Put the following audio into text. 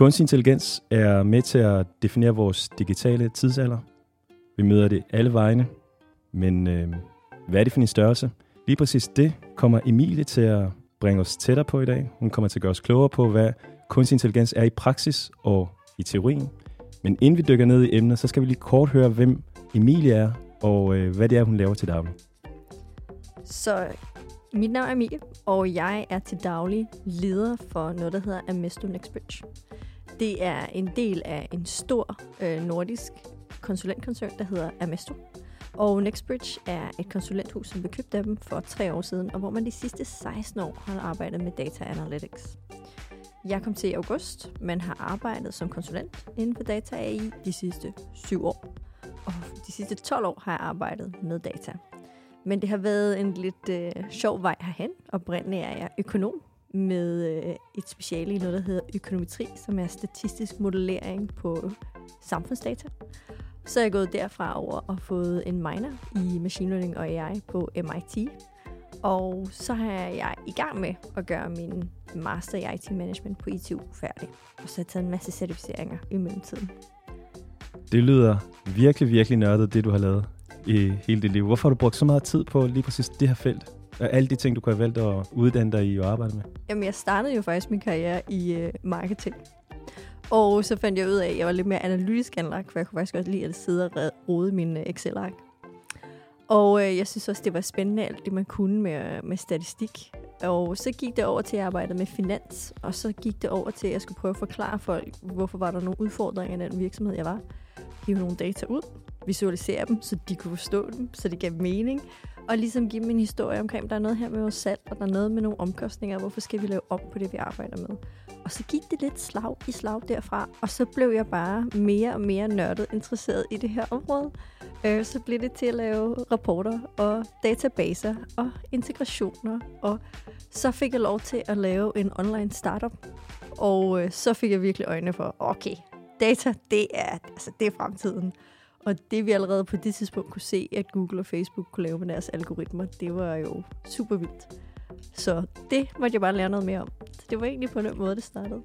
Kunstig intelligens er med til at definere vores digitale tidsalder. Vi møder det alle vegne, men øh, hvad er det for en størrelse? Lige præcis det kommer Emilie til at bringe os tættere på i dag. Hun kommer til at gøre os klogere på, hvad kunstig intelligens er i praksis og i teorien. Men inden vi dykker ned i emnet, så skal vi lige kort høre, hvem Emilie er, og øh, hvad det er, hun laver til daglig. Så mit navn er Mie, og jeg er til daglig leder for noget, der hedder Amesto Nextbridge. Det er en del af en stor øh, nordisk konsulentkoncern, der hedder Amesto. Og Nextbridge er et konsulenthus, som blev købt af dem for tre år siden, og hvor man de sidste 16 år har arbejdet med data analytics. Jeg kom til i august, men har arbejdet som konsulent inden for data AI de sidste syv år. Og de sidste 12 år har jeg arbejdet med data. Men det har været en lidt øh, sjov vej herhen. Oprindeligt er jeg økonom med øh, et speciale i noget, der hedder økonometri, som er statistisk modellering på samfundsdata. Så er jeg gået derfra over og fået en minor i Machine Learning og AI på MIT. Og så er jeg i gang med at gøre min master i IT Management på ITU færdig. Og så har jeg taget en masse certificeringer i mellemtiden. Det lyder virkelig, virkelig nørdet, det du har lavet i hele dit liv. Hvorfor har du brugt så meget tid på lige præcis det her felt? Og alle de ting, du kunne have valgt at uddanne dig i og arbejde med? Jamen, jeg startede jo faktisk min karriere i øh, marketing. Og så fandt jeg ud af, at jeg var lidt mere analytisk anlagt, for jeg kunne faktisk også lide at sidde og rode min øh, Excel-ark. Og øh, jeg synes også, det var spændende, alt det man kunne med, øh, med statistik. Og så gik det over til, at jeg arbejdede med finans, og så gik det over til, at jeg skulle prøve at forklare folk, hvorfor var der nogle udfordringer i den virksomhed, jeg var. Hive nogle data ud, visualisere dem, så de kunne forstå dem, så det gav mening, og ligesom give dem en historie omkring, der er noget her med vores salg, og der er noget med nogle omkostninger, hvorfor skal vi lave op på det, vi arbejder med. Og så gik det lidt slag i slag derfra, og så blev jeg bare mere og mere nørdet interesseret i det her område. Øh, så blev det til at lave rapporter og databaser og integrationer, og så fik jeg lov til at lave en online startup. Og øh, så fik jeg virkelig øjnene for, okay, data, det er, altså, det er fremtiden. Og det vi allerede på det tidspunkt kunne se, at Google og Facebook kunne lave med deres algoritmer, det var jo super vildt. Så det måtte jeg bare lære noget mere om. Så det var egentlig på den måde, det startede.